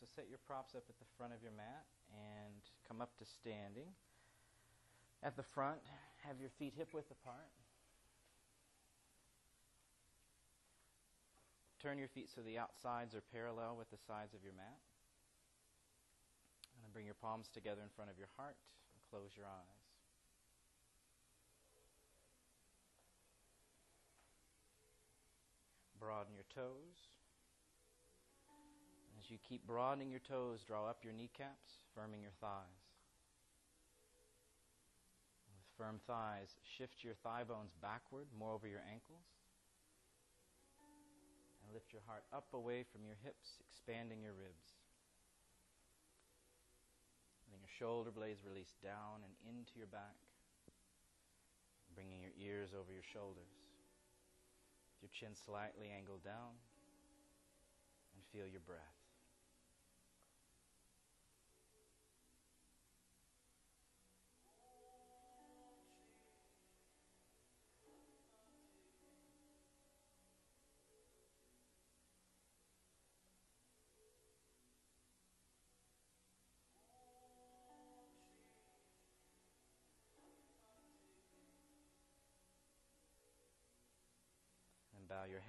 So set your props up at the front of your mat and come up to standing. At the front, have your feet hip width apart. Turn your feet so the outsides are parallel with the sides of your mat. And then bring your palms together in front of your heart and close your eyes. Broaden your toes. You keep broadening your toes, draw up your kneecaps, firming your thighs. With firm thighs, shift your thigh bones backward, more over your ankles. And lift your heart up away from your hips, expanding your ribs. Letting your shoulder blades release down and into your back, bringing your ears over your shoulders. Your chin slightly angled down, and feel your breath.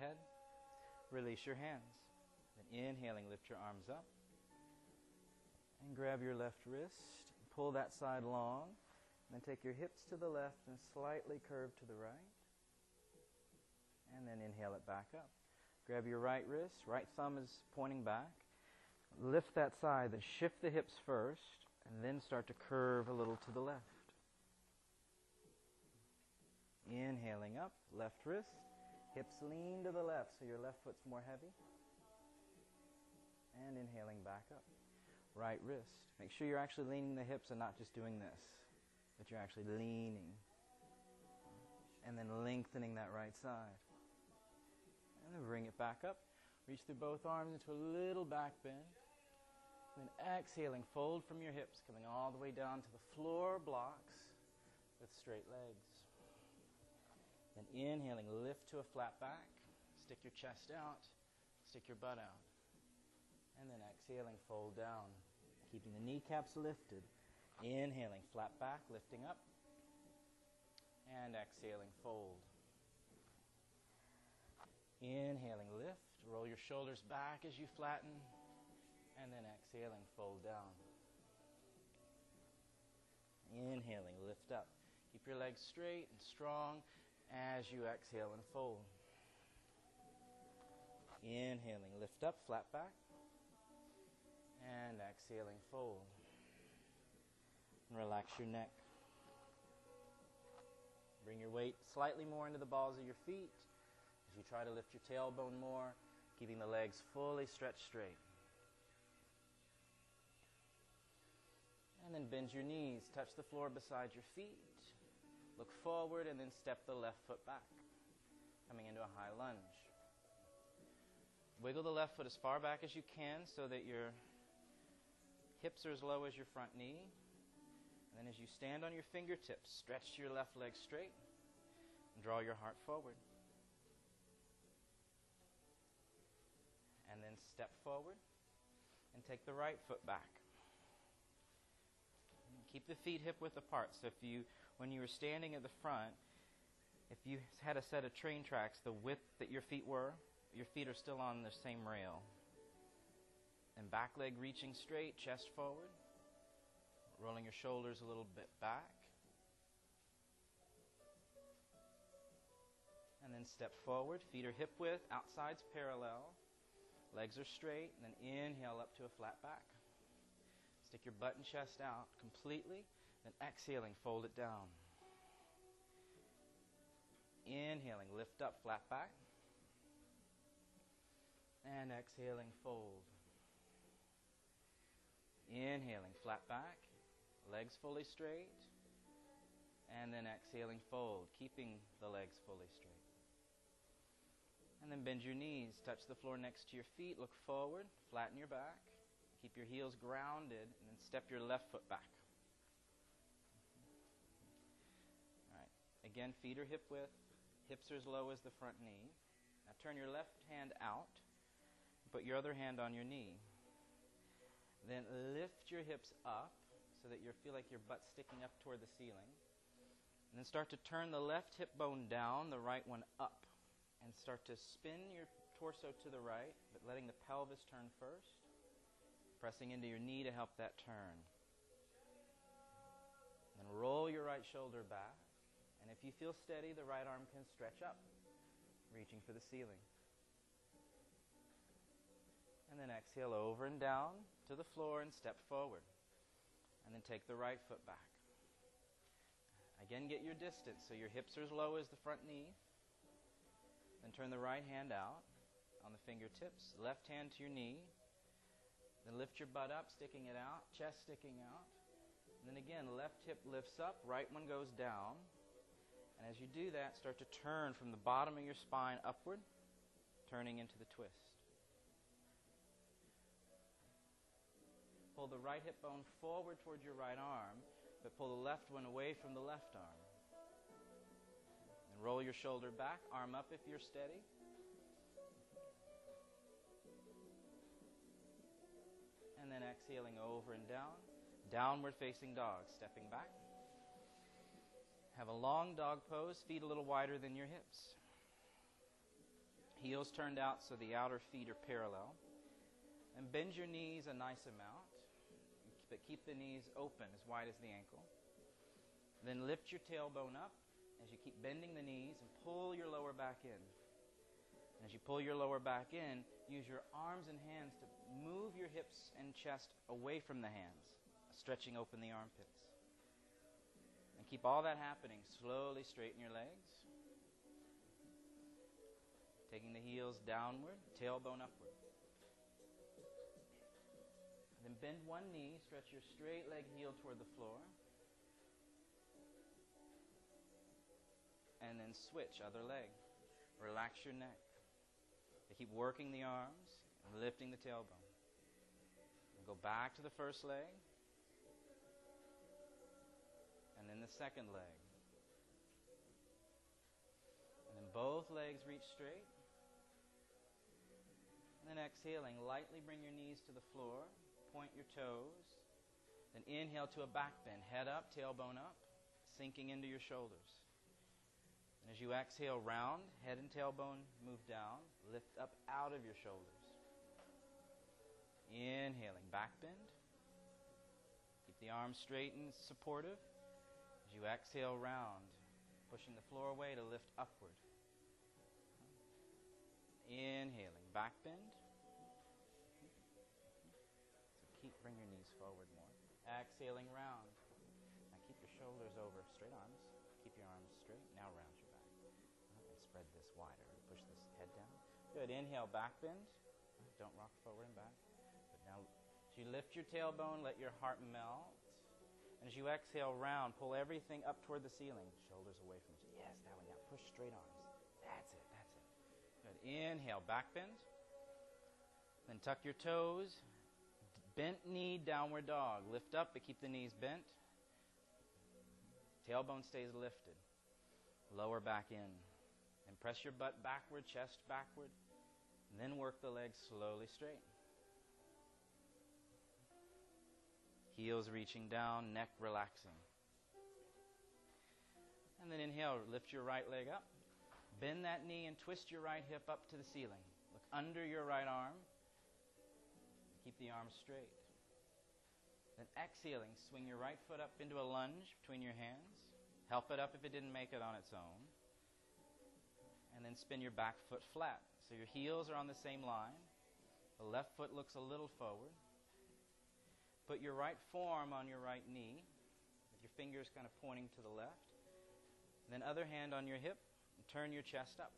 Head. Release your hands. Then inhaling, lift your arms up. And grab your left wrist. Pull that side long. Then take your hips to the left and slightly curve to the right. And then inhale it back up. Grab your right wrist. Right thumb is pointing back. Lift that side. Then shift the hips first. And then start to curve a little to the left. Inhaling up. Left wrist. Hips lean to the left so your left foot's more heavy. And inhaling back up. Right wrist. Make sure you're actually leaning the hips and not just doing this, but you're actually leaning. And then lengthening that right side. And then bring it back up. Reach through both arms into a little back bend. Then exhaling, fold from your hips, coming all the way down to the floor blocks with straight legs. Then inhaling, lift to a flat back. Stick your chest out. Stick your butt out. And then exhaling, fold down. Keeping the kneecaps lifted. Inhaling, flat back, lifting up. And exhaling, fold. Inhaling, lift. Roll your shoulders back as you flatten. And then exhaling, fold down. Inhaling, lift up. Keep your legs straight and strong as you exhale and fold. Inhaling, lift up, flat back. And exhaling, fold. And relax your neck. Bring your weight slightly more into the balls of your feet as you try to lift your tailbone more, keeping the legs fully stretched straight. And then bend your knees, touch the floor beside your feet. Look forward and then step the left foot back, coming into a high lunge. Wiggle the left foot as far back as you can so that your hips are as low as your front knee. And then as you stand on your fingertips, stretch your left leg straight and draw your heart forward. And then step forward and take the right foot back. Keep the feet hip width apart. So if you, when you were standing at the front, if you had a set of train tracks, the width that your feet were, your feet are still on the same rail. And back leg reaching straight, chest forward, rolling your shoulders a little bit back. And then step forward, feet are hip width, outsides parallel, legs are straight, and then inhale up to a flat back. Stick your butt and chest out completely, then exhaling, fold it down. Inhaling, lift up, flat back. And exhaling, fold. Inhaling, flat back, legs fully straight. And then exhaling, fold, keeping the legs fully straight. And then bend your knees, touch the floor next to your feet, look forward, flatten your back. Keep your heels grounded and then step your left foot back. All right. Again, feet are hip width, hips are as low as the front knee. Now turn your left hand out, put your other hand on your knee. Then lift your hips up so that you feel like your butt's sticking up toward the ceiling. And then start to turn the left hip bone down, the right one up. And start to spin your torso to the right, but letting the pelvis turn first. Pressing into your knee to help that turn. Then roll your right shoulder back. If you feel steady, the right arm can stretch up, reaching for the ceiling. And then exhale over and down to the floor and step forward. And then take the right foot back. Again, get your distance so your hips are as low as the front knee. Then turn the right hand out on the fingertips, left hand to your knee. Then lift your butt up, sticking it out, chest sticking out. And then again, left hip lifts up, right one goes down. And as you do that, start to turn from the bottom of your spine upward, turning into the twist. Pull the right hip bone forward towards your right arm, but pull the left one away from the left arm. And roll your shoulder back, arm up if you're steady. And then exhaling over and down. Downward facing dog, stepping back. Have a long dog pose, feet a little wider than your hips. Heels turned out so the outer feet are parallel. And bend your knees a nice amount, but keep the knees open as wide as the ankle. Then lift your tailbone up as you keep bending the knees and pull your lower back in. And as you pull your lower back in, use your arms and hands to move your hips and chest away from the hands, stretching open the armpits. And keep all that happening. Slowly straighten your legs. Taking the heels downward, tailbone upward. Then bend one knee, stretch your straight leg heel toward the floor. And then switch, other leg. Relax your neck. Keep working the arms and lifting the tailbone. Go back to the first leg. And then the second leg. And then both legs reach straight. And then exhaling, lightly bring your knees to the floor. Point your toes. Then inhale to a back bend. Head up, tailbone up, sinking into your shoulders. And as you exhale, round, head and tailbone move down. Lift up out of your shoulders. Inhaling, back bend. Keep the arms straight and supportive. As you exhale, round, pushing the floor away to lift upward. Inhaling, back bend. So keep, bring your knees forward more. Exhaling, round. Now keep your shoulders over, straight arms. Keep your arms straight. Now round your back. And spread this wider. Push this head down. Good. Inhale, back bend. Don't rock forward and back. But now, as you lift your tailbone, let your heart melt. And as you exhale, round, pull everything up toward the ceiling. Shoulders away from you. Yes, that one. Now push straight arms. That's it. That's it. Good. Inhale, back bend. Then tuck your toes. Bent knee, downward dog. Lift up, but keep the knees bent. Tailbone stays lifted. Lower back in. And press your butt backward, chest backward. And then work the legs slowly straight. Heels reaching down, neck relaxing. And then inhale, lift your right leg up. Bend that knee and twist your right hip up to the ceiling. Look under your right arm. Keep the arms straight. Then exhaling, swing your right foot up into a lunge between your hands. Help it up if it didn't make it on its own. And then spin your back foot flat. So your heels are on the same line. The left foot looks a little forward. Put your right forearm on your right knee, with your fingers kind of pointing to the left. Then other hand on your hip, and turn your chest up.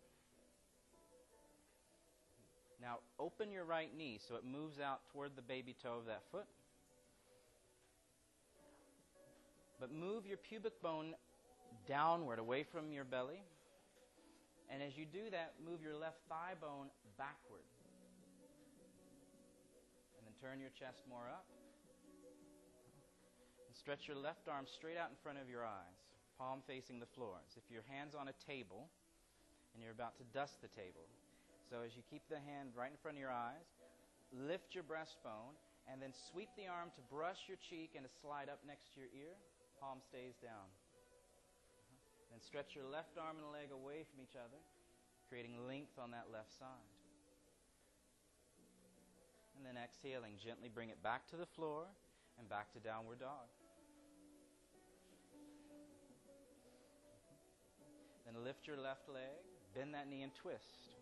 Now open your right knee so it moves out toward the baby toe of that foot. But move your pubic bone downward, away from your belly. And as you do that, move your left thigh bone backward. And then turn your chest more up. Stretch your left arm straight out in front of your eyes, palm facing the floor, as if your hand's on a table and you're about to dust the table. So as you keep the hand right in front of your eyes, lift your breastbone And then sweep the arm to brush your cheek and to slide up next to your ear. Palm stays down. Uh-huh. Then stretch your left arm and leg away from each other, creating length on that left side. And then exhaling, gently bring it back to the floor and back to downward dog. Then lift your left leg, bend that knee and twist.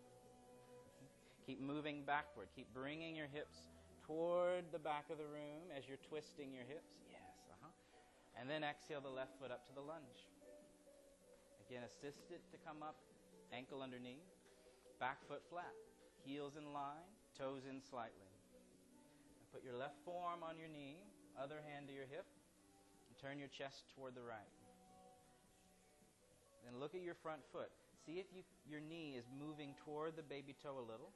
Keep moving backward. Keep bringing your hips toward the back of the room as you're twisting your hips. Yes, uh-huh. And then exhale the left foot up to the lunge. Again, assist it to come up, ankle under knee, back foot flat, heels in line, toes in slightly. And put your left forearm on your knee, other hand to your hip, and turn your chest toward the right. Then look at your front foot. See if you, your knee is moving toward the baby toe a little,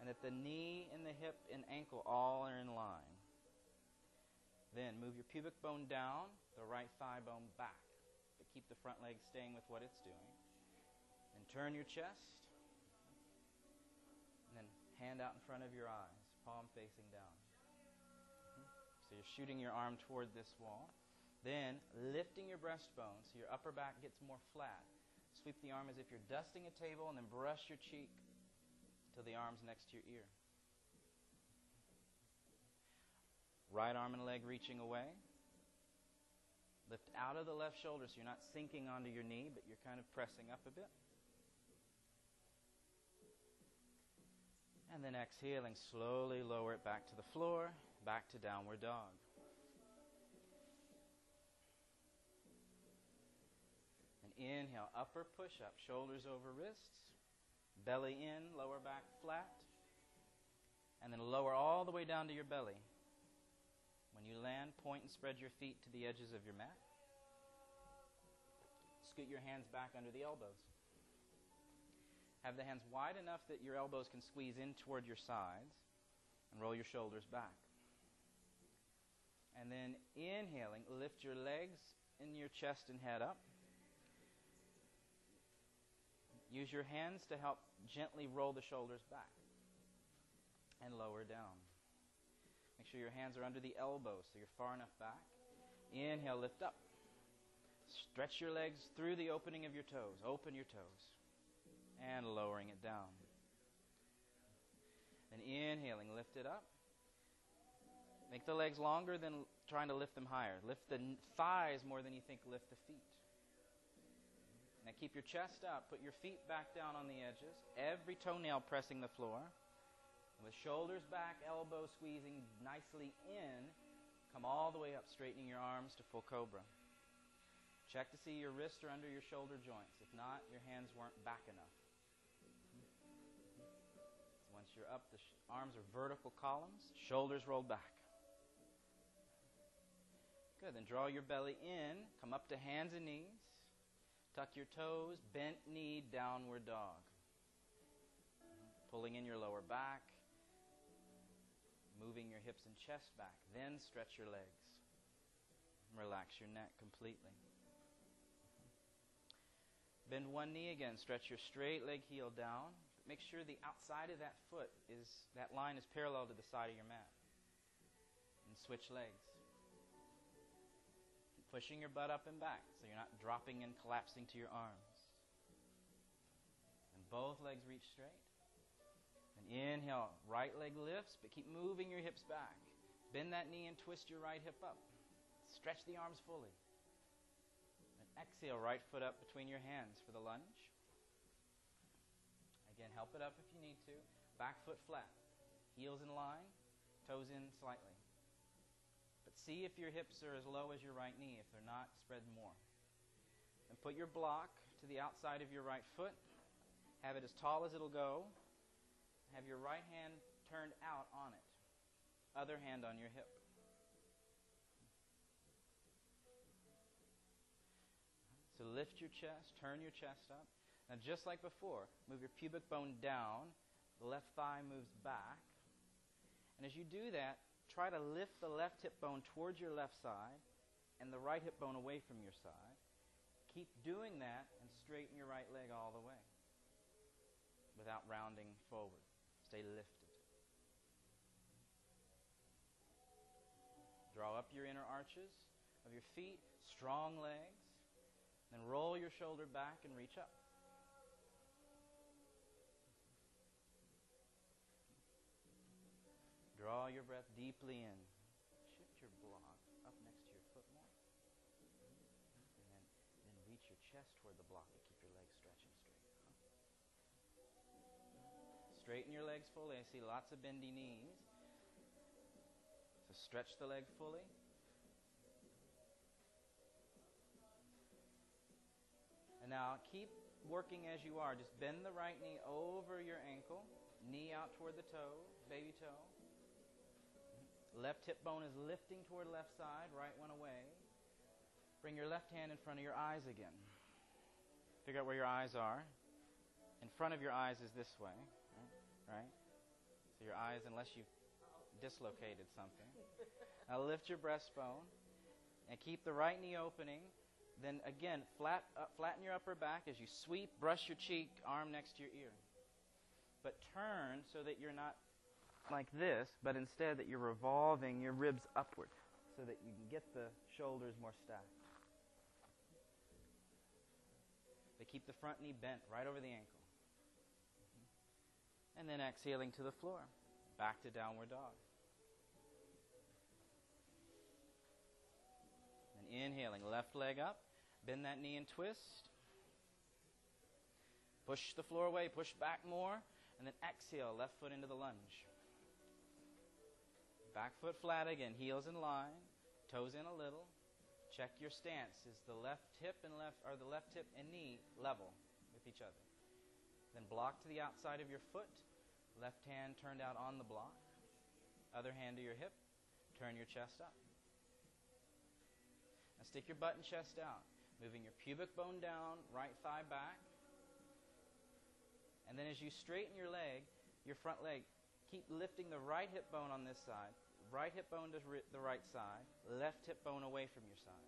and that the knee and the hip and ankle all are in line. Then move your pubic bone down, the right thigh bone back but keep the front leg staying with what it's doing. And turn your chest. And then hand out in front of your eyes, palm facing down. Mm-hmm. So you're shooting your arm toward this wall. Then lifting your breastbone so your upper back gets more flat. Sweep the arm as if you're dusting a table and then brush your cheek to the arms next to your ear. Right arm and leg reaching away. Lift out of the left shoulder so you're not sinking onto your knee, but you're kind of pressing up a bit. And then exhaling, slowly lower it back to the floor, back to downward dog. Inhale, upper push up, shoulders over wrists, belly in, lower back flat. And then lower all the way down to your belly. When you land, point and spread your feet to the edges of your mat. Scoot your hands back under the elbows. Have the hands wide enough that your elbows can squeeze in toward your sides and roll your shoulders back. And then inhaling, lift your legs in your chest and head up. Use your hands to help gently roll the shoulders back and lower down. Make sure your hands are under the elbows so you're far enough back. Inhale, lift up. Stretch your legs through the opening of your toes. Open your toes. And lowering it down. Then inhaling, lift it up. Make the legs longer than trying to lift them higher. Lift the thighs more than you think lift the feet. Now keep your chest up. Put your feet back down on the edges. Every toenail pressing the floor. With shoulders back, elbows squeezing nicely in, come all the way up, straightening your arms to full cobra. Check to see your wrists are under your shoulder joints. If not, your hands weren't back enough. Once you're up, the sh- arms are vertical columns, shoulders rolled back. Good. Then draw your belly in, come up to hands and knees, tuck your toes, bent knee, downward dog. Pulling in your lower back, moving your hips and chest back. Then stretch your legs. Relax your neck completely. Bend one knee again. Stretch your straight leg heel down. Make sure the outside of that foot is, that line is parallel to the side of your mat. And switch legs. Pushing your butt up and back so you're not dropping and collapsing to your arms. And both legs reach straight. And inhale, right leg lifts, but keep moving your hips back. Bend that knee and twist your right hip up. Stretch the arms fully. And exhale, right foot up between your hands for the lunge. Again, help it up if you need to. Back foot flat. Heels in line, toes in slightly. But see if your hips are as low as your right knee. If they're not, spread more. And put your block to the outside of your right foot. Have it as tall as it'll go. Have your right hand turned out on it, other hand on your hip. So lift your chest, turn your chest up. Now, just like before, move your pubic bone down, the left thigh moves back. And as you do that, try to lift the left hip bone towards your left side and the right hip bone away from your side. Keep doing that and straighten your right leg all the way without rounding forward. Stay lifted. Draw up your inner arches of your feet, strong legs. Then roll your shoulder back and reach up. Draw your breath deeply in. Shift your block up next to your foot more. And then, then reach your chest toward the block and keep your legs stretching straight. Straighten your legs fully. I see lots of bendy knees. So stretch the leg fully. And now keep working as you are. Just bend the right knee over your ankle, knee out toward the toe, baby toe. Left hip bone is lifting toward left side, right one away. Bring your left hand in front of your eyes again. Figure out where your eyes are. In front of your eyes is this way, right? So your eyes, unless you've dislocated something. Now lift your breastbone and keep the right knee opening then again, flat, uh, flatten your upper back as you sweep, brush your cheek, arm next to your ear. But turn so that you're not like this, but instead that you're revolving your ribs upward so that you can get the shoulders more stacked. They keep the front knee bent right over the ankle. Mm-hmm. And then exhaling to the floor. Back to downward dog. And inhaling, left leg up. Bend that knee and twist. Push the floor away, push back more, and then exhale, left foot into the lunge. Back foot flat again, heels in line, toes in a little. Check your stance. Is the left hip and left or the left hip and knee level with each other? Then block to the outside of your foot. Left hand turned out on the block. Other hand to your hip. Turn your chest up. Now stick your butt and chest out, moving your pubic bone down, right thigh back. And then as you straighten your leg, your front leg, keep lifting the right hip bone on this side, right hip bone to the right side, left hip bone away from your side.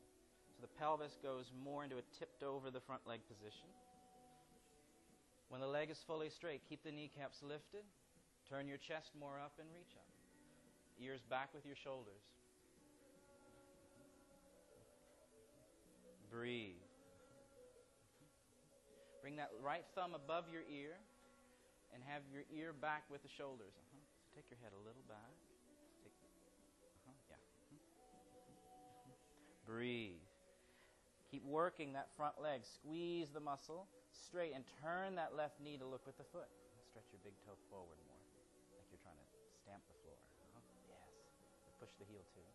So the pelvis goes more into a tipped over the front leg position. When the leg is fully straight, keep the kneecaps lifted. Turn your chest more up and reach up. Ears back with your shoulders. Breathe. Bring that right thumb above your ear and have your ear back with the shoulders. Uh-huh. So take your head a little back. Breathe. Keep working that front leg. Squeeze the muscle straight and turn that left knee to look with the foot. Stretch your big toe forward more, like you're trying to stamp the floor. Uh-huh. Yes. Push the heel too.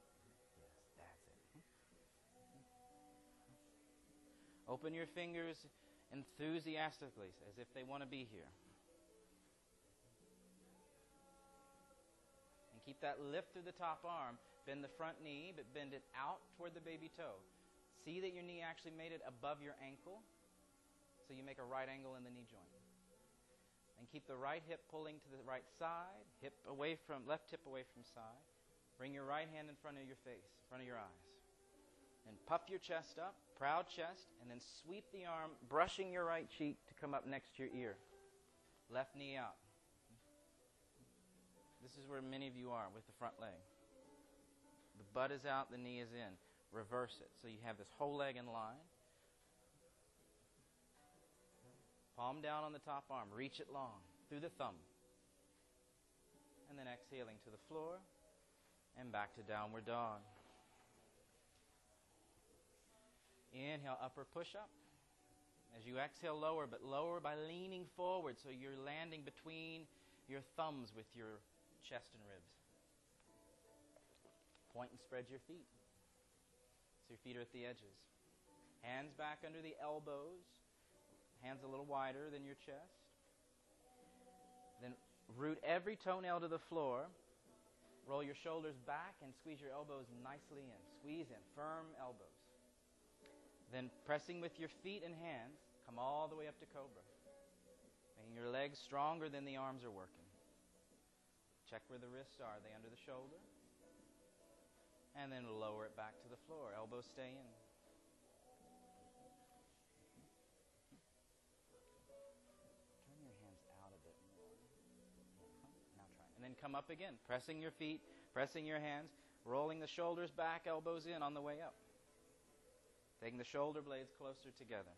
Yes, that's it. Open your fingers enthusiastically as if they want to be here. And keep that lift through the top arm. Bend the front knee, but bend it out toward the baby toe. See that your knee actually made it above your ankle, so you make a right angle in the knee joint. And keep the right hip pulling to the right side, hip away from left hip away from side. Bring your right hand in front of your face, in front of your eyes. And puff your chest up, proud chest, and then sweep the arm, brushing your right cheek to come up next to your ear. Left knee out. This is where many of you are with the front leg. Butt is out, the knee is in. Reverse it. So you have this whole leg in line. Palm down on the top arm. Reach it long through the thumb. And then exhaling to the floor and back to downward dog. Inhale, upper push up. As you exhale, lower, but lower by leaning forward so you're landing between your thumbs with your chest and ribs. Point and spread your feet. So your feet are at the edges. Hands back under the elbows. Hands a little wider than your chest. Then root every toenail to the floor. Roll your shoulders back and squeeze your elbows nicely in. Squeeze in. Firm elbows. Then pressing with your feet and hands, come all the way up to cobra. Making your legs stronger than the arms are working. Check where the wrists are. Are they under the shoulder? And then lower it back to the floor. Elbows stay in. Turn your hands out a bit more. Now try. And then come up again, pressing your feet, pressing your hands. Rolling the shoulders back, elbows in on the way up. Taking the shoulder blades closer together.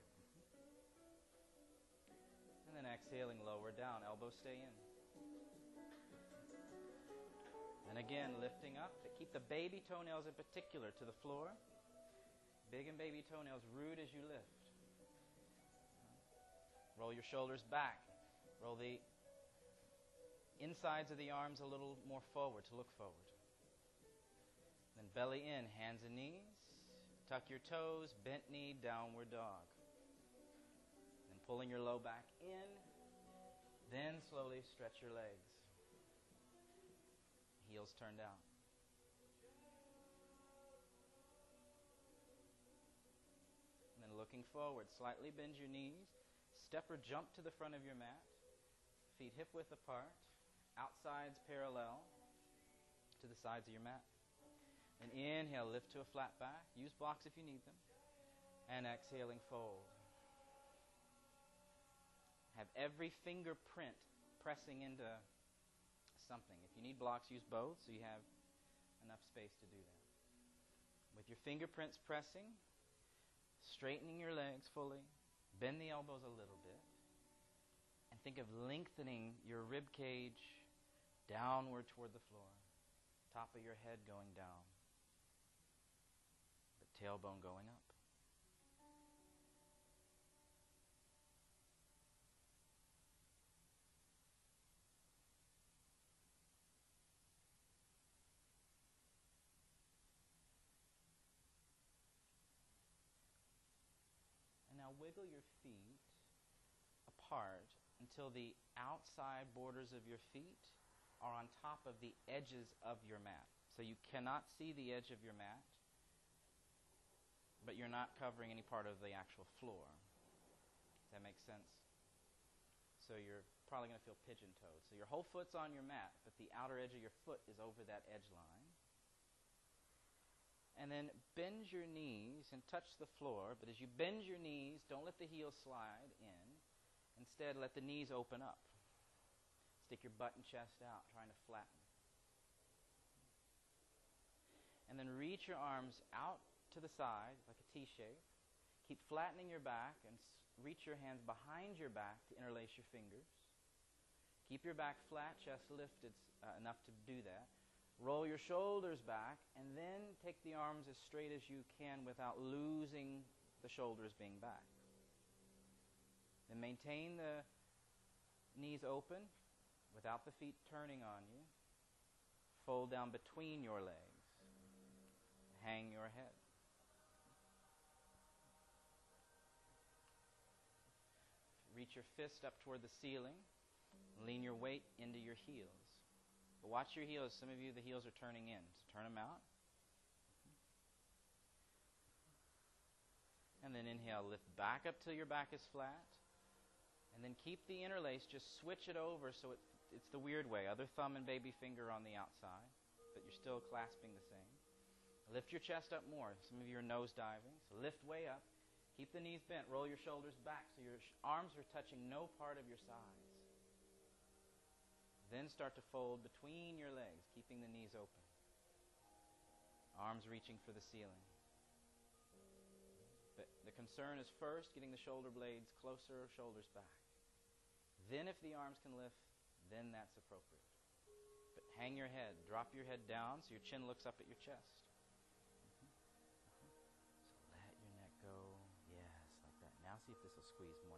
And then exhaling lower down, elbows stay in. And again, lifting up. Keep the baby toenails in particular to the floor. Big and baby toenails root as you lift. Roll your shoulders back. Roll the insides of the arms a little more forward to look forward. Then belly in, hands and knees. Tuck your toes, bent knee, downward dog. And pulling your low back in. Then slowly stretch your legs. Heels turned out. And then looking forward, slightly bend your knees. Step or jump to the front of your mat. Feet hip width apart. Outsides parallel to the sides of your mat. And inhale, lift to a flat back. Use blocks if you need them. And exhaling, fold. Have every fingerprint pressing into something. If you need blocks, use both so you have enough space to do that. With your fingerprints pressing, straightening your legs fully, bend the elbows a little bit, and think of lengthening your rib cage downward toward the floor, top of your head going down, the tailbone going up. Wiggle your feet apart until the outside borders of your feet are on top of the edges of your mat. So you cannot see the edge of your mat, but you're not covering any part of the actual floor. Does that make sense? So you're probably going to feel pigeon toed. So your whole foot's on your mat, but the outer edge of your foot is over that edge line. And then bend your knees and touch the floor, but as you bend your knees, don't let the heels slide in. Instead, let the knees open up. Stick your butt and chest out, trying to flatten. And then reach your arms out to the side, like a T shape. Keep flattening your back and reach your hands behind your back to interlace your fingers. Keep your back flat, chest lifted uh, enough to do that. Roll your shoulders back, and then take the arms as straight as you can without losing the shoulders being back. Then maintain the knees open without the feet turning on you. Fold down between your legs. Hang your head. Reach your fist up toward the ceiling. Lean your weight into your heels. But watch your heels. Some of you, the heels are turning in. So turn them out. And then inhale, lift back up till your back is flat. And then keep the interlace, just switch it over so it, it's the weird way. Other thumb and baby finger on the outside, but you're still clasping the same. Lift your chest up more. Some of you are nose diving. So lift way up. Keep the knees bent. Roll your shoulders back so your arms are touching no part of your sides. Then start to fold between your legs, keeping the knees open. Arms reaching for the ceiling. But the concern is first getting the shoulder blades closer, shoulders back. Then, if the arms can lift, then that's appropriate. But hang your head, drop your head down so your chin looks up at your chest. Mhm. Mhm. So let your neck go. Yes, like that. Now see if this will squeeze more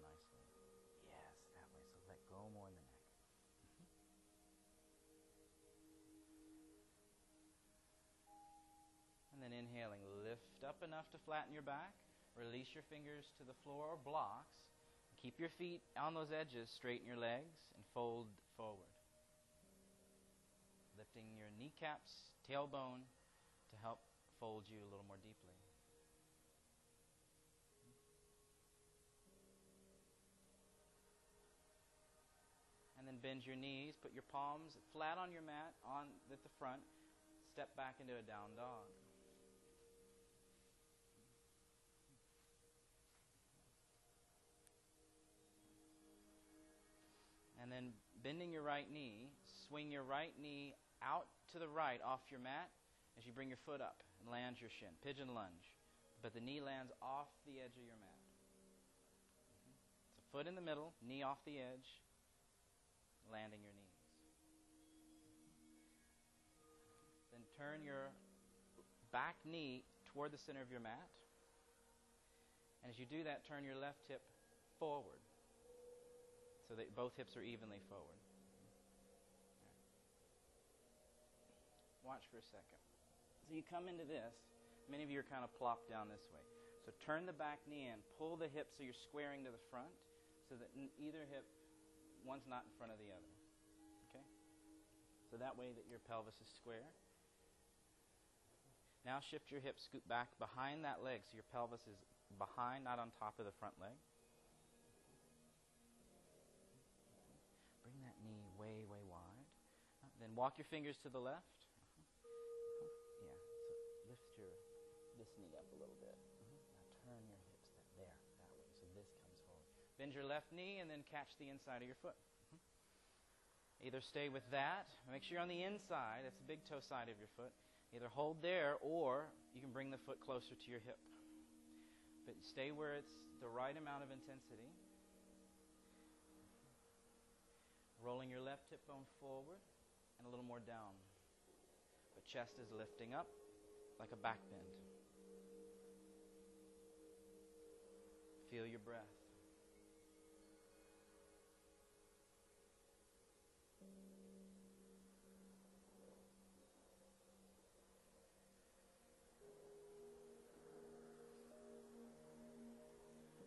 then inhaling, lift up enough to flatten your back. Release your fingers to the floor or blocks. Keep your feet on those edges, straighten your legs, and fold forward. Lifting your kneecaps, tailbone to help fold you a little more deeply. And then bend your knees, put your palms flat on your mat on at the front. Step back into a down dog. Then bending your right knee, swing your right knee out to the right off your mat as you bring your foot up and land your shin. Pigeon lunge. But the knee lands off the edge of your mat. Mhm. So foot in the middle, knee off the edge, landing your knees. Then turn your back knee toward the center of your mat. And as you do that, turn your left hip forward so that both hips are evenly forward. Watch for a second. So you come into this. Many of you are kind of plopped down this way. So turn the back knee in. Pull the hip so you're squaring to the front so that either hip, one's not in front of the other. Okay? So that way that your pelvis is square. Now shift your hip, scoop back behind that leg so your pelvis is behind, not on top of the front leg. Bring that knee way, way wide. Walk your fingers to the left. Yeah, so lift your this knee up a little bit. Mm-hmm. Now turn your hips that, there, that way, so this comes forward. Bend your left knee and then catch the inside of your foot. Mm-hmm. Either stay with that, make sure you're on the inside, that's the big toe side of your foot. Either hold there or you can bring the foot closer to your hip. But stay where it's the right amount of intensity. Rolling your left hip bone forward and a little more down. But chest is lifting up like a back bend. Feel your breath.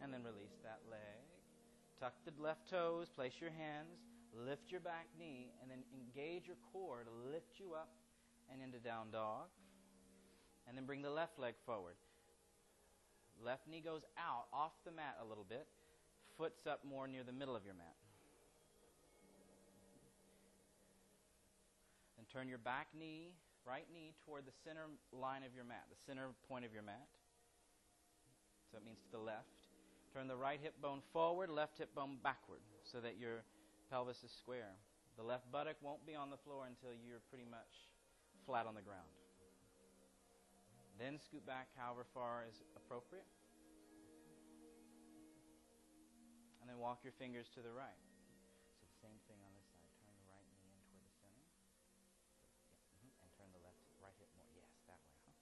And then release that leg. Tuck the left toes, place your hands, lift your back knee, and then engage your core to lift you up and into down dog. And then bring the left leg forward. Left knee goes out off the mat a little bit. Foot's up more near the middle of your mat. Then turn your back knee, right knee, toward the center line of your mat, the center point of your mat. So it means to the left. Turn the right hip bone forward, left hip bone backward, so that your pelvis is square. The left buttock won't be on the floor until you're pretty much flat on the ground. Then scoot back however far is appropriate. And then walk your fingers to the right. So the same thing on this side. Turn the right knee in toward the center. Yeah, mhm, And turn the left right hip more. Yes, that way, huh?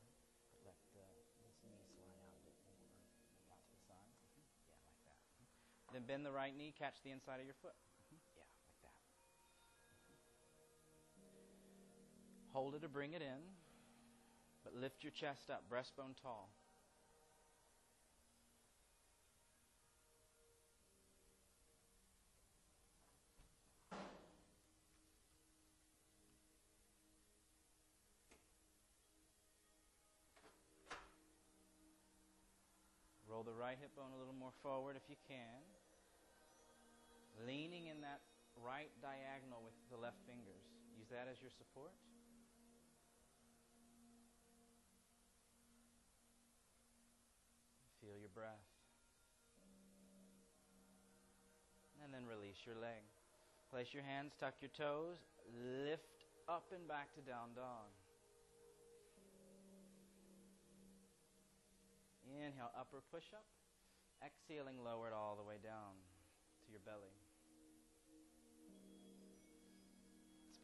Mhm. Let uh, this knee slide out a bit more. Out to the side. Mhm. Yeah, like that. Then bend the right knee, catch the inside of your foot. Mhm. Yeah, like that. Hold it or bring it in. But lift your chest up, breastbone tall. Roll the right hip bone a little more forward if you can. Leaning in that right diagonal with the left fingers. Use that as your support. Feel your breath. And then release your leg. Place your hands, tuck your toes, lift up and back to down dog. Inhale, upper push up. Exhaling, lower it all the way down to your belly.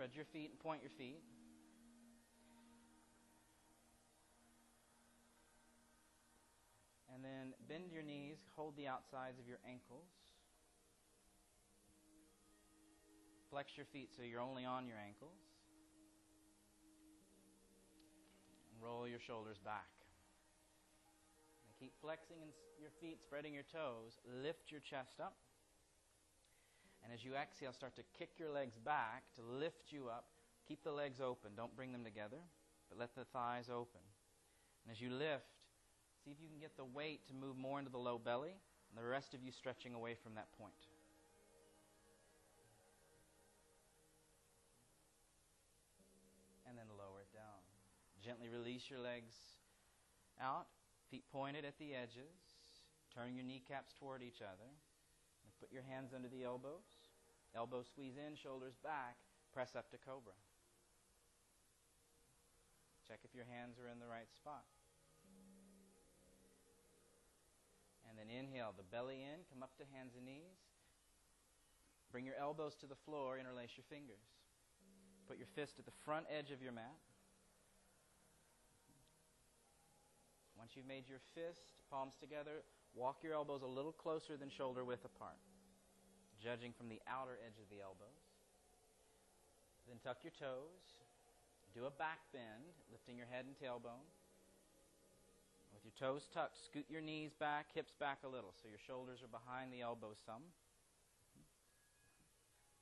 Spread your feet and point your feet. And then bend your knees, hold the outsides of your ankles. Flex your feet so you're only on your ankles. Roll your shoulders back. And keep flexing your feet, spreading your toes. Lift your chest up. And as you exhale, start to kick your legs back to lift you up. Keep the legs open. Don't bring them together, but let the thighs open. And as you lift, see if you can get the weight to move more into the low belly, and the rest of you stretching away from that point. And then lower it down. Gently release your legs out, feet pointed at the edges. Turn your kneecaps toward each other. Put your hands under the elbows. Elbows squeeze in, shoulders back. Press up to cobra. Check if your hands are in the right spot. And then inhale, the belly in, come up to hands and knees. Bring your elbows to the floor, interlace your fingers. Put your fist at the front edge of your mat. Once you've made your fist, palms together, walk your elbows a little closer than shoulder width apart, judging from the outer edge of the elbows. Then tuck your toes. Do a back bend, lifting your head and tailbone. With your toes tucked, scoot your knees back, hips back a little, so your shoulders are behind the elbows some.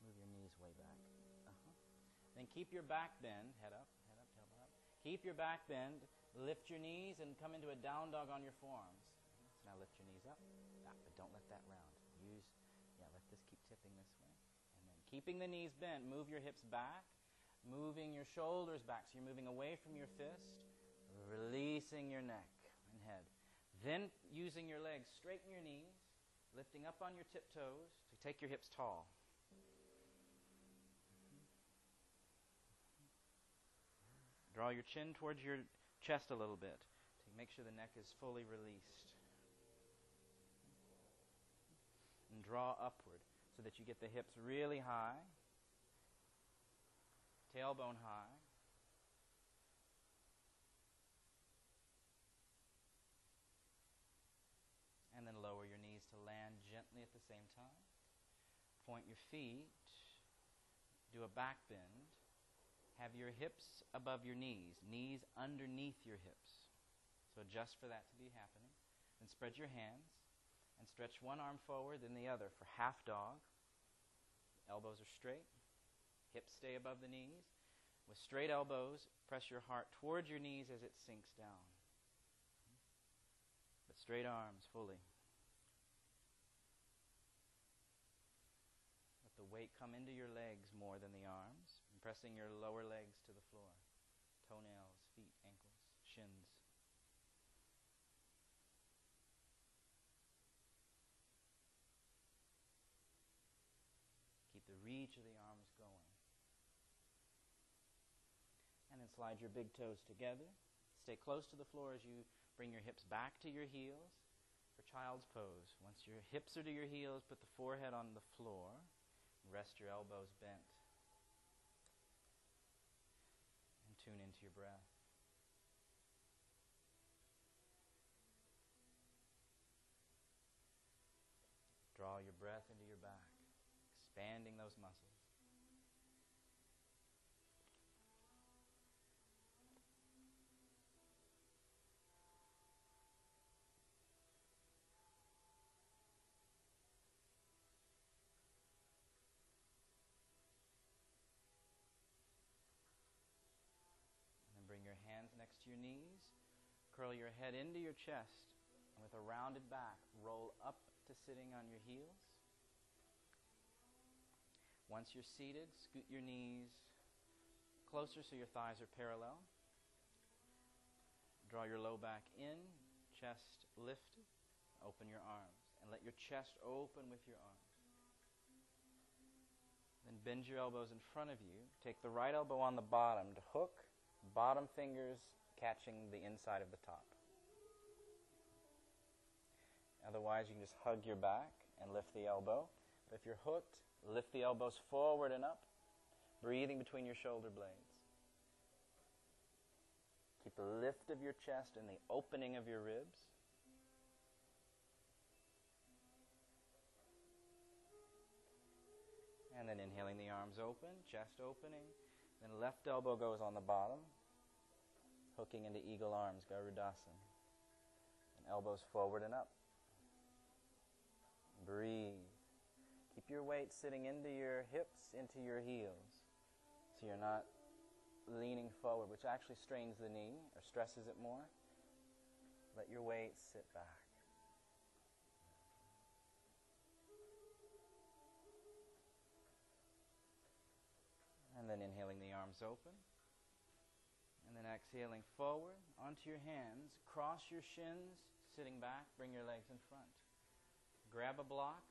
Move your knees way back. Uh-huh. Then keep your back bend, head up, head up, tailbone up. Keep your back bend, lift your knees, and come into a down dog on your forearms. So now lift your knees up, but don't let that round. Use, yeah, let this keep tipping this way. And then keeping the knees bent, move your hips back, moving your shoulders back. So you're moving away from your fist, releasing your neck and head. Then using your legs, straighten your knees, lifting up on your tiptoes to take your hips tall. Draw your chin towards your chest a little bit to make sure the neck is fully released. And draw upward so that you get the hips really high, tailbone high. And then lower your knees to land gently at the same time. Point your feet. Do a back bend. Have your hips above your knees, knees underneath your hips. So adjust for that to be happening. Then spread your hands and stretch one arm forward, then the other for half dog. Elbows are straight, hips stay above the knees. With straight elbows, press your heart towards your knees as it sinks down. But straight arms fully. Let the weight come into your legs more than the arms pressing your lower legs to the floor, toenails, feet, ankles, shins. Reach of the arms going. And then slide your big toes together. Stay close to the floor as you bring your hips back to your heels for child's pose. Once your hips are to your heels, put the forehead on the floor. Rest your elbows bent. And tune into your breath. Draw your breath into your expanding those muscles. And then bring your hands next to your knees. Curl your head into your chest. And with a rounded back, roll up to sitting on your heels. Once you're seated, scoot your knees closer so your thighs are parallel. Draw your low back in, chest lifted. Open your arms and let your chest open with your arms. Then bend your elbows in front of you. Take the right elbow on the bottom to hook, bottom fingers catching the inside of the top. Otherwise, you can just hug your back and lift the elbow. But if you're hooked, lift the elbows forward and up, breathing between your shoulder blades. Keep the lift of your chest and the opening of your ribs. And then inhaling the arms open, chest opening. Then left elbow goes on the bottom, hooking into eagle arms, Garudasana. And elbows forward and up. Breathe. Keep your weight sitting into your hips, into your heels. So you're not leaning forward, which actually strains the knee or stresses it more. Let your weight sit back. And then inhaling the arms open. And then exhaling forward onto your hands. Cross your shins, sitting back. Bring your legs in front. Grab a block,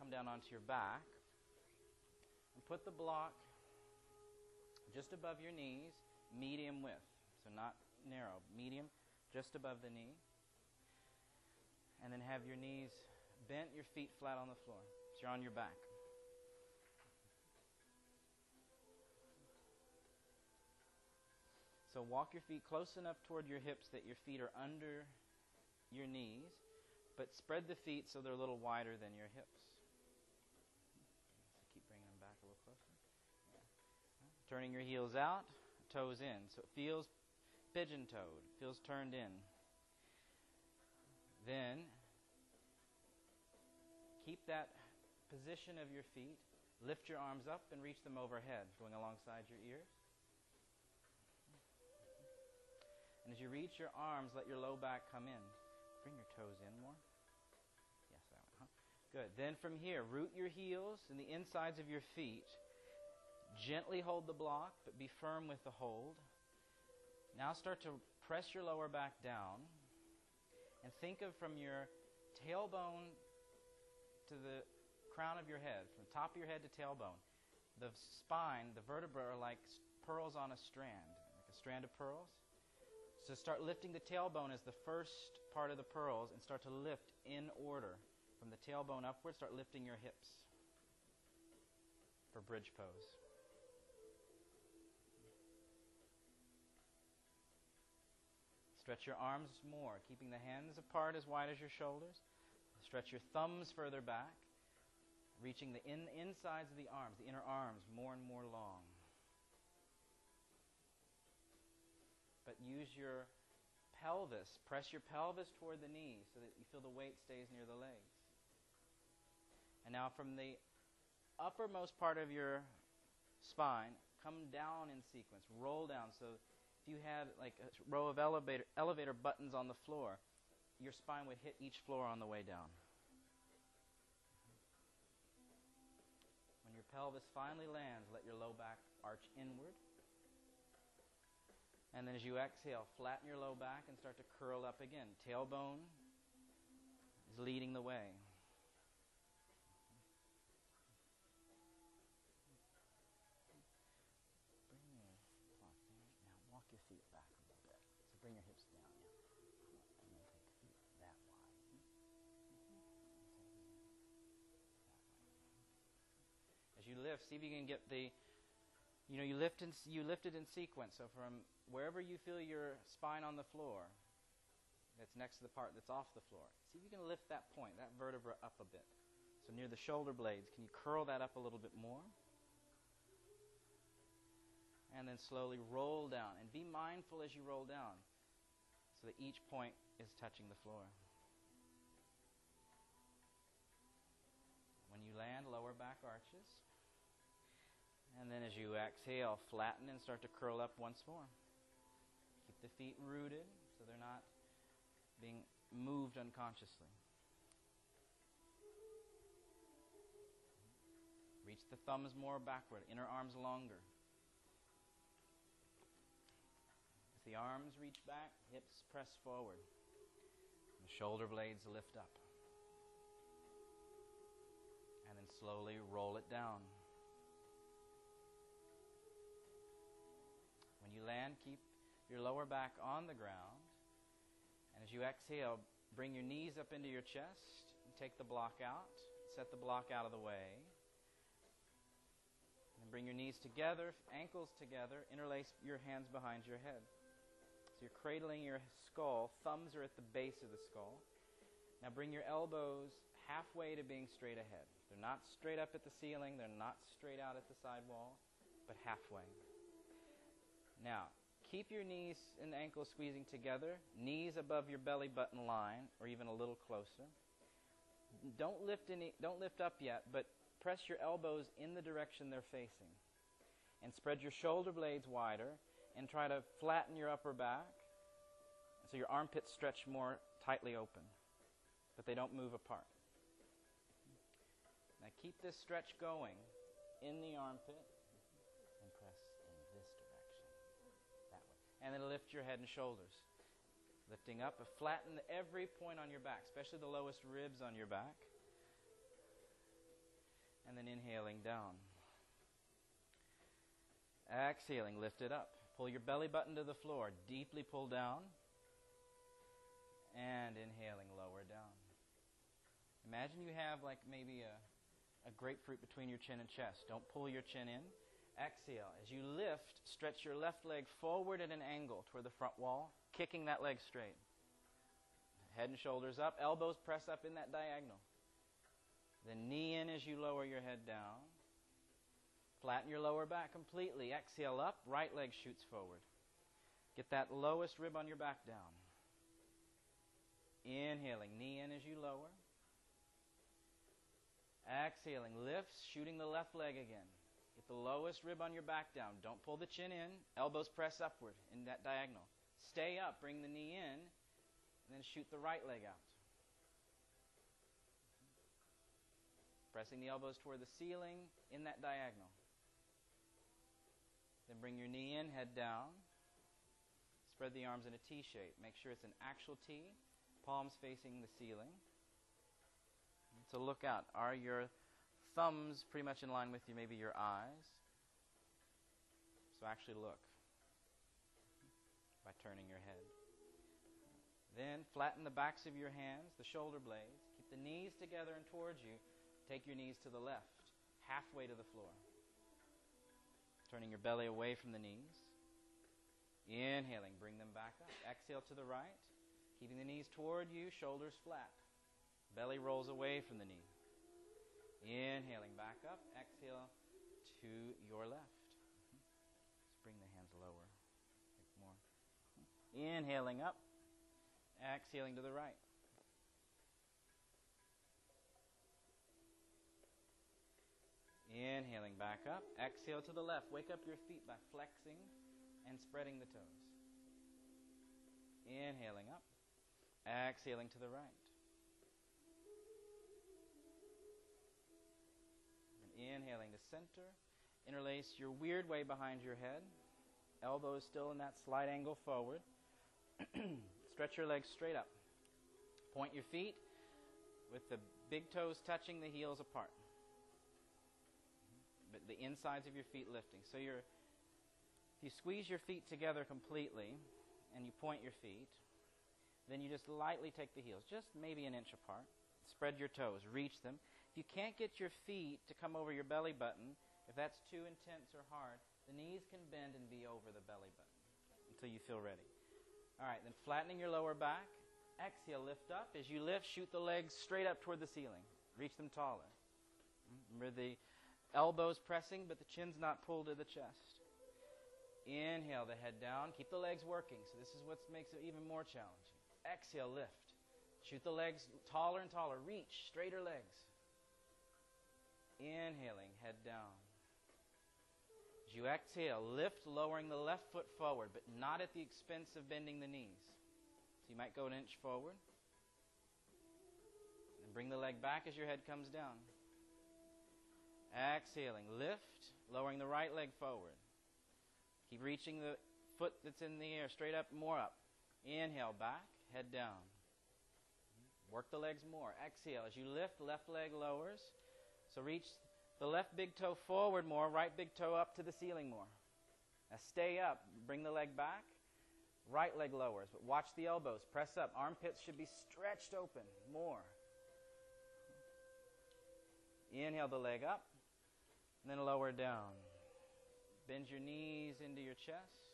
come down onto your back, and put the block just above your knees, medium width. So not narrow, medium, just above the knee. And then have your knees bent, your feet flat on the floor. So you're on your back. So walk your feet close enough toward your hips that your feet are under your knees, but spread the feet so they're a little wider than your hips. Turning your heels out, toes in. So it feels pigeon toed, feels turned in. Then keep that position of your feet. Lift your arms up and reach them overhead, going alongside your ears. And as you reach your arms, let your low back come in. Bring your toes in more. Yes, that one, huh? Good. Then from here, root your heels and the insides of your feet. Gently hold the block, but be firm with the hold. Now start to press your lower back down. And think of from your tailbone to the crown of your head, from the top of your head to tailbone. The spine, the vertebrae are like pearls on a strand, like a strand of pearls. So start lifting the tailbone as the first part of the pearls and start to lift in order. From the tailbone upward, start lifting your hips for bridge pose. Stretch your arms more, keeping the hands apart as wide as your shoulders. Stretch your thumbs further back, reaching the in, insides of the arms, the inner arms, more and more long. but use your pelvis. Press your pelvis toward the knees so that you feel the weight stays near the legs. And now from the uppermost part of your spine, come down in sequence. Roll down. So if you had like a row of elevator, elevator buttons on the floor, your spine would hit each floor on the way down. When your pelvis finally lands, let your low back arch inward. And then as you exhale, flatten your low back and start to curl up again. Tailbone is leading the way. Bring your Now walk your feet back a little bit. So bring your hips down, yeah. And then take feet that wide. As you see if you can get the you know, you lift in, you lift it in sequence. So from wherever you feel your spine on the floor, that's next to the part that's off the floor. See if you can lift that point, that vertebra up a bit. So near the shoulder blades, can you curl that up a little bit more? And then slowly roll down. And be mindful as you roll down so that each point is touching the floor. When you land, lower back arches. And then as you exhale, flatten and start to curl up once more. Keep the feet rooted so they're not being moved unconsciously. Reach the thumbs more backward, inner arms longer. As the arms reach back, hips press forward. The shoulder blades lift up. And then slowly roll it down. You land, keep your lower back on the ground. And as you exhale, bring your knees up into your chest take the block out. Set the block out of the way. And bring your knees together, ankles together, interlace your hands behind your head. So you're cradling your skull, thumbs are at the base of the skull. Now bring your elbows halfway to being straight ahead. They're not straight up at the ceiling, they're not straight out at the side wall, but halfway. Now, keep your knees and ankles squeezing together, knees above your belly button line, or even a little closer. Don't lift any, don't lift up yet, but press your elbows in the direction they're facing. And spread your shoulder blades wider and try to flatten your upper back so your armpits stretch more tightly open, but they don't move apart. Now keep this stretch going in the armpit and then lift your head and shoulders. Lifting up, flatten every point on your back, especially the lowest ribs on your back. And then inhaling down. Exhaling, lift it up. Pull your belly button to the floor. Deeply pull down. And inhaling, lower down. Imagine you have like maybe a, a grapefruit between your chin and chest. Don't pull your chin in. Exhale. As you lift, stretch your left leg forward at an angle toward the front wall, kicking that leg straight. Head and shoulders up, elbows press up in that diagonal. Then knee in as you lower your head down. Flatten your lower back completely. Exhale up, right leg shoots forward. Get that lowest rib on your back down. Inhaling, knee in as you lower. Exhaling, lifts, shooting the left leg again. The lowest rib on your back down. Don't pull the chin in. Elbows press upward in that diagonal. Stay up, bring the knee in, and then shoot the right leg out. Pressing the elbows toward the ceiling in that diagonal. Then bring your knee in, head down. Spread the arms in a T shape. Make sure it's an actual T, palms facing the ceiling. So look out. Are your thumbs pretty much in line with you, maybe your eyes? So actually look by turning your head. Then flatten the backs of your hands, the shoulder blades. Keep the knees together and towards you. Take your knees to the left, halfway to the floor. Turning your belly away from the knees. Inhaling, bring them back up. Exhale to the right, keeping the knees toward you, shoulders flat. Belly rolls away from the knee. Inhaling back up. Exhale to your left. Just bring the hands lower. more. Inhaling up. Exhaling to the right. Inhaling back up. Exhale to the left. Wake up your feet by flexing and spreading the toes. Inhaling up. Exhaling to the right. Inhaling to center. Interlace your weird way behind your head. Elbows still in that slight angle forward. Stretch your legs straight up. Point your feet with the big toes touching the heels apart. But the insides of your feet lifting. So you're if you squeeze your feet together completely and you point your feet, then you just lightly take the heels, just maybe an inch apart. Spread your toes, reach them. If you can't get your feet to come over your belly button, if that's too intense or hard, the knees can bend and be over the belly button until you feel ready. All right, then flattening your lower back. Exhale, lift up. As you lift, shoot the legs straight up toward the ceiling. Reach them taller. Mm-hmm. Remember the elbows pressing, but the chin's not pulled to the chest. Inhale the head down. Keep the legs working. So this is what makes it even more challenging. Exhale, lift. Shoot the legs taller and taller. Reach, straighter legs. Inhaling, head down. As you exhale, lift, lowering the left foot forward, but not at the expense of bending the knees. So you might go an inch forward. And bring the leg back as your head comes down. Exhaling, lift, lowering the right leg forward. Keep reaching the foot that's in the air, straight up, more up. Inhale, back, head down. Work the legs more. Exhale. As you lift, left leg lowers. So reach the left big toe forward more, right big toe up to the ceiling more. Now stay up. Bring the leg back. Right leg lowers, but watch the elbows. Press up. Armpits should be stretched open more. Inhale the leg up, and then lower down. Bend your knees into your chest.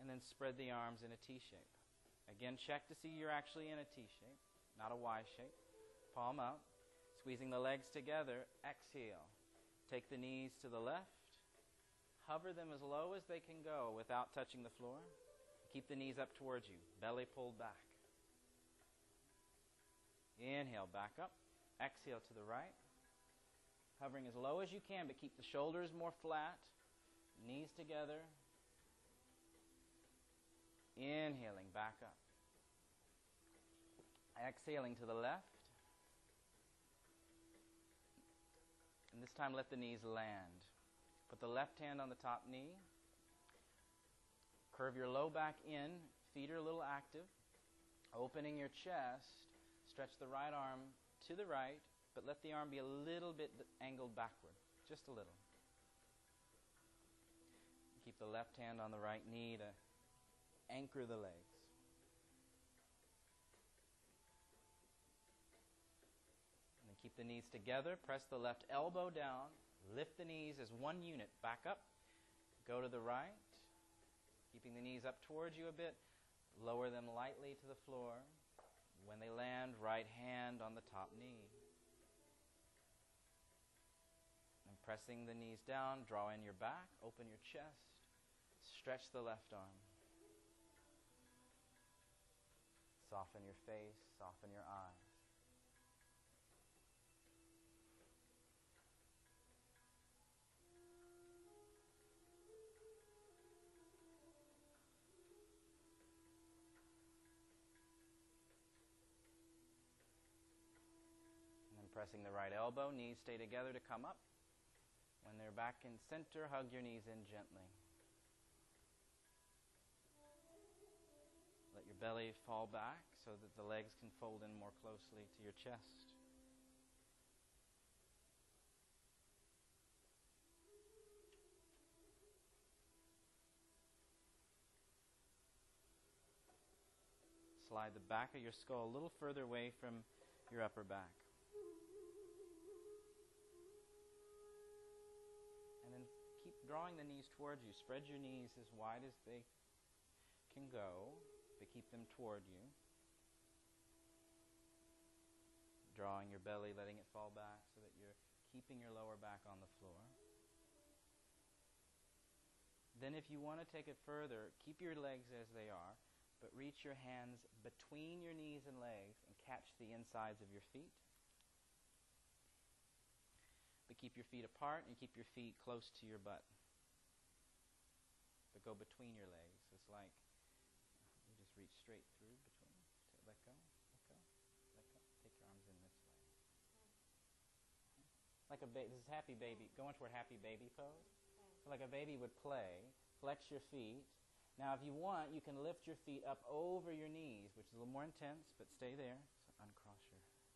And then spread the arms in a T shape. Again, check to see you're actually in a T shape, not a Y shape. Palm up. Squeezing the legs together. Exhale. Take the knees to the left. Hover them as low as they can go without touching the floor. Keep the knees up towards you. Belly pulled back. Inhale, back up. Exhale to the right. Hovering as low as you can, but keep the shoulders more flat. Knees together. Inhaling, back up. Exhaling to the left. And this time let the knees land. Put the left hand on the top knee. Curve your low back in. Feet are a little active. Opening your chest. Stretch the right arm to the right, but let the arm be a little bit angled backward. Just a little. keep the left hand on the right knee to anchor the legs. Keep the knees together. Press the left elbow down. Lift the knees as one unit. Back up. Go to the right. Keeping the knees up towards you a bit. Lower them lightly to the floor. When they land, right hand on the top knee. And pressing the knees down, draw in your back, open your chest, stretch the left arm. Soften your face, soften your eyes. Pressing the right elbow, knees stay together to come up. When they're back in center, hug your knees in gently. Let your belly fall back so that the legs can fold in more closely to your chest. Slide the back of your skull a little further away from your upper back. Drawing the knees towards you. Spread your knees as wide as they can go, but keep them toward you. Drawing your belly, letting it fall back so that you're keeping your lower back on the floor. Then, if you want to take it further, keep your legs as they are, but reach your hands between your knees and legs and catch the insides of your feet. But keep your feet apart and keep your feet close to your butt but go between your legs. It's like you just reach straight through between. Let go, let go, let go. Take your arms in this way. Like a baby. This is happy baby. Go into a happy baby pose. So like a baby would play. Flex your feet. Now, if you want, you can lift your feet up over your knees, which is a little more intense, but stay there. So uncross your hands.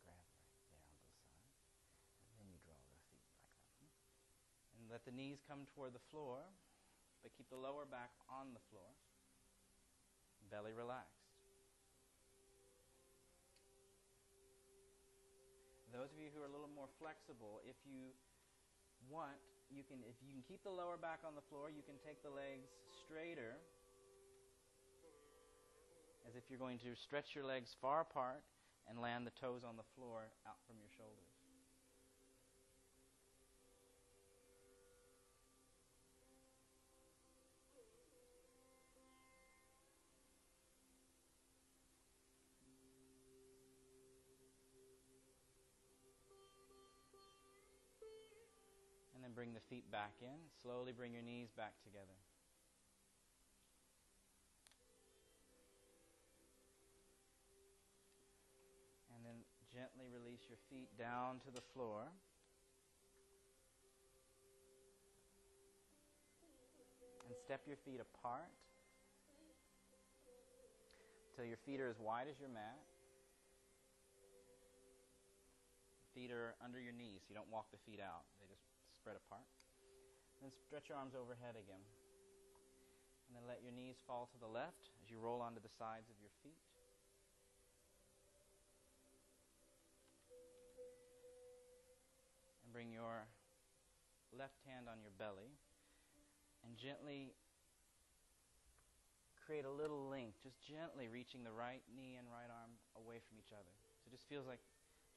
Grab right there on both sides. And then you draw the feet like that. And let the knees come toward the floor but keep the lower back on the floor. Belly relaxed. Those of you who are a little more flexible, if you want, you can if you can keep the lower back on the floor, you can take the legs straighter as if you're going to stretch your legs far apart and land the toes on the floor out from your shoulders. And bring the feet back in. Slowly bring your knees back together. And then gently release your feet down to the floor. And step your feet apart until your feet are as wide as your mat. Feet are under your knees, you don't walk the feet out spread apart. Then stretch your arms overhead again. And then let your knees fall to the left as you roll onto the sides of your feet. And bring your left hand on your belly and gently create a little link, just gently reaching the right knee and right arm away from each other. So it just feels like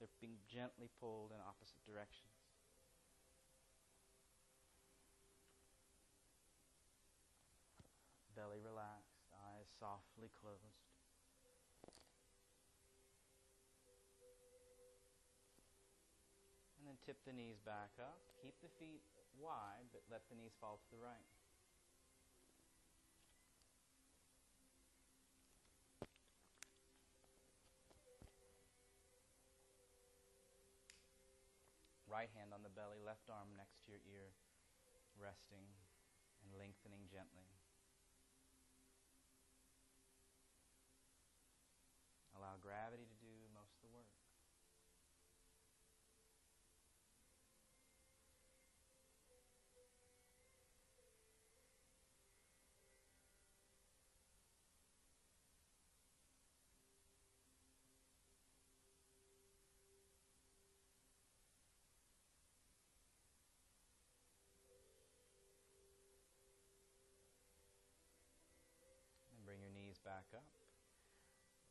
they're being gently pulled in opposite directions. Belly relaxed, eyes softly closed. And then tip the knees back up. Keep the feet wide, but let the knees fall to the right. Right hand on the belly, left arm next to your ear, resting and lengthening gently. gravity to do most of the work. Back up.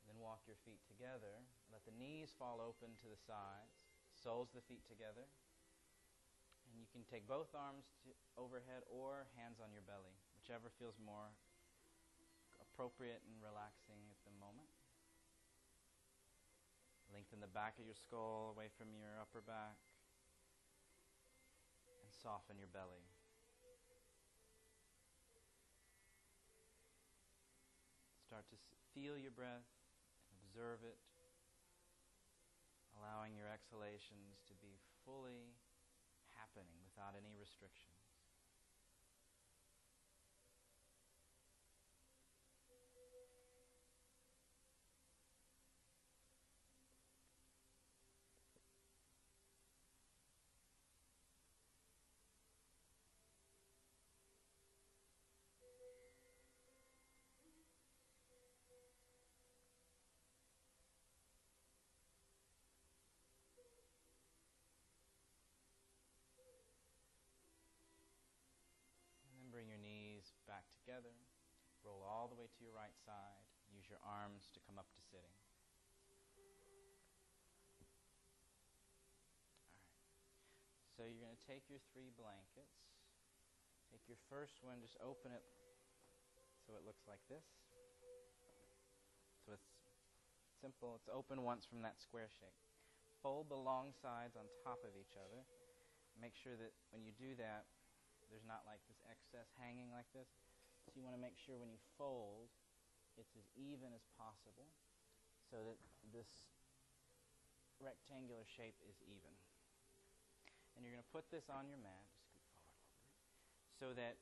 Then walk your feet together. Let the knees fall open to the sides, soles the feet together. And you can take both arms overhead or hands on your belly, whichever feels more appropriate and relaxing at the moment. Lengthen the back of your skull away from your upper back and soften your belly. Start to feel your breath, and observe it, allowing your exhalations to be fully happening without any restriction. Together. Roll all the way to your right side. Use your arms to come up to sitting. All right. So you're going to take your three blankets. Take your first one, just open it so it looks like this. So it's simple. It's open once from that square shape. Fold the long sides on top of each other. Make sure that when you do that, there's not like this excess hanging like this. So you want to make sure when you fold, it's as even as possible so that this rectangular shape is even. And you're going to put this on your mat, so that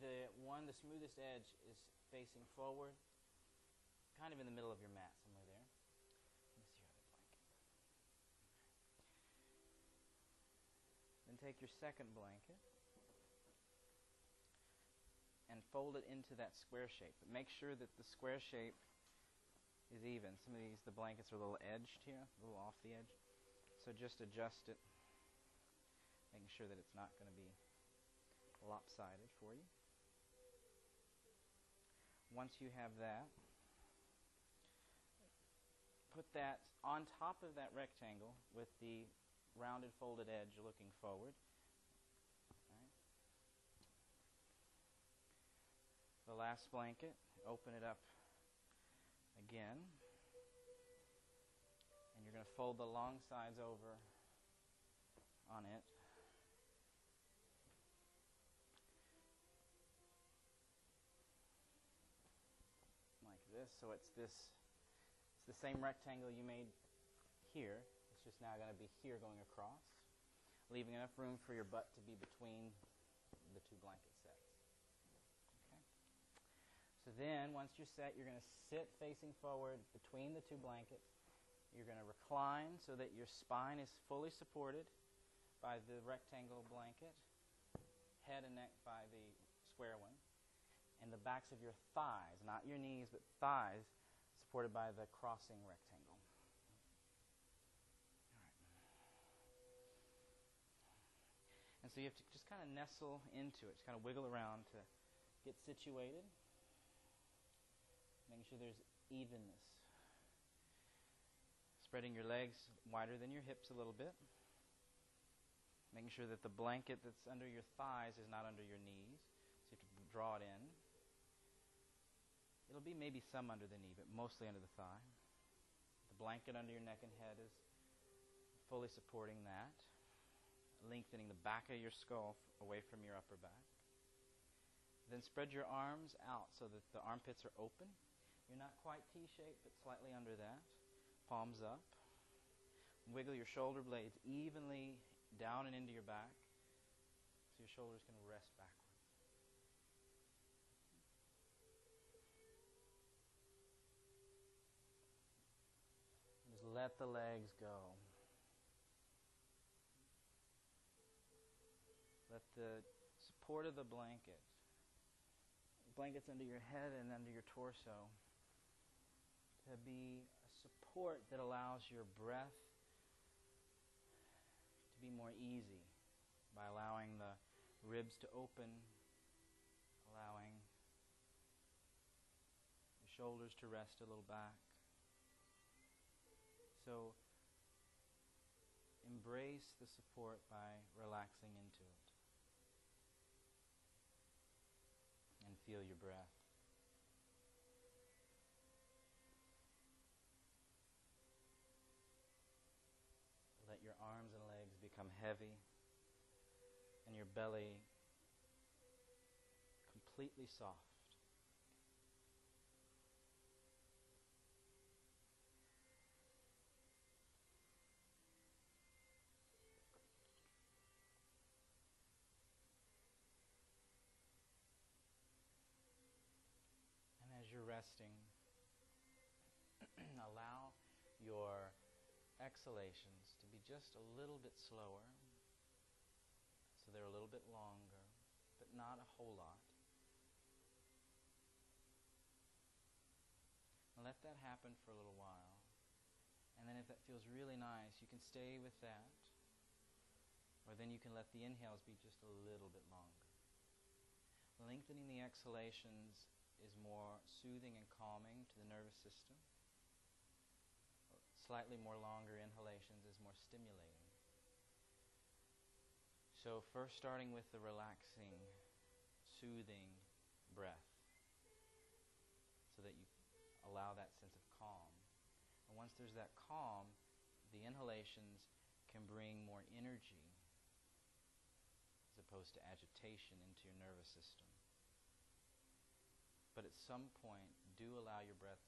the one, the smoothest edge is facing forward, kind of in the middle of your mat, somewhere there. Then take your second blanket and fold it into that square shape. But make sure that the square shape is even. Some of these, the blankets are a little edged here, a little off the edge. So just adjust it, making sure that it's not going to be lopsided for you. Once you have that, put that on top of that rectangle with the rounded folded edge looking forward. the blanket, open it up again. And you're going to fold the long sides over on it. Like this. So it's this it's the same rectangle you made here. It's just now going to be here going across, leaving enough room for your butt to be between the two blankets. So then, once you're set, you're going to sit facing forward between the two blankets. You're going to recline so that your spine is fully supported by the rectangle blanket, head and neck by the square one, and the backs of your thighs, not your knees, but thighs, supported by the crossing rectangle. And so you have to just kind of nestle into it, just kind of wiggle around to get situated making sure there's evenness. Spreading your legs wider than your hips a little bit. Making sure that the blanket that's under your thighs is not under your knees. So you have to draw it in. It'll be maybe some under the knee, but mostly under the thigh. The blanket under your neck and head is fully supporting that, lengthening the back of your skull away from your upper back. Then spread your arms out so that the armpits are open you're not quite T-shaped, but slightly under that. Palms up. Wiggle your shoulder blades evenly down and into your back. So your shoulders can rest backward. Just let the legs go. Let the support of the blanket, blankets under your head and under your torso, to be a support that allows your breath to be more easy by allowing the ribs to open, allowing the shoulders to rest a little back. So embrace the support by relaxing into it. And feel your breath. Become heavy and your belly completely soft. And as you're resting, allow your exhalations just a little bit slower. So they're a little bit longer, but not a whole lot. And let that happen for a little while. And then if that feels really nice, you can stay with that. Or then you can let the inhales be just a little bit longer. Lengthening the exhalations is more soothing and calming to the nervous system. Slightly more longer inhalations is more stimulating. So first starting with the relaxing, soothing breath so that you allow that sense of calm. And once there's that calm, the inhalations can bring more energy as opposed to agitation into your nervous system. But at some point, do allow your breath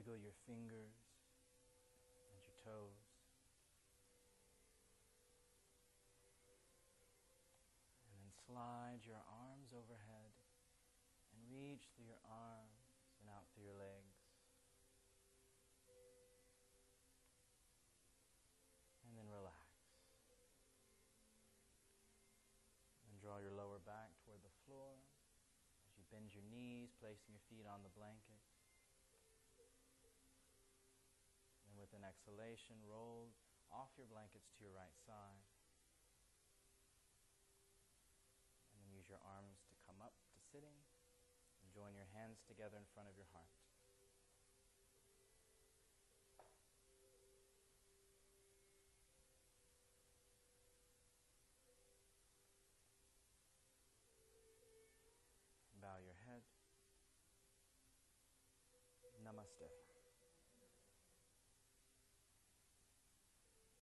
Wiggle your fingers and your toes. And then slide your arms overhead and reach through your arms and out through your legs. And then relax. And draw your lower back toward the floor as you bend your knees, placing your feet on the blanket. With an exhalation, roll off your blankets to your right side. And then use your arms to come up to sitting and join your hands together in front of your heart.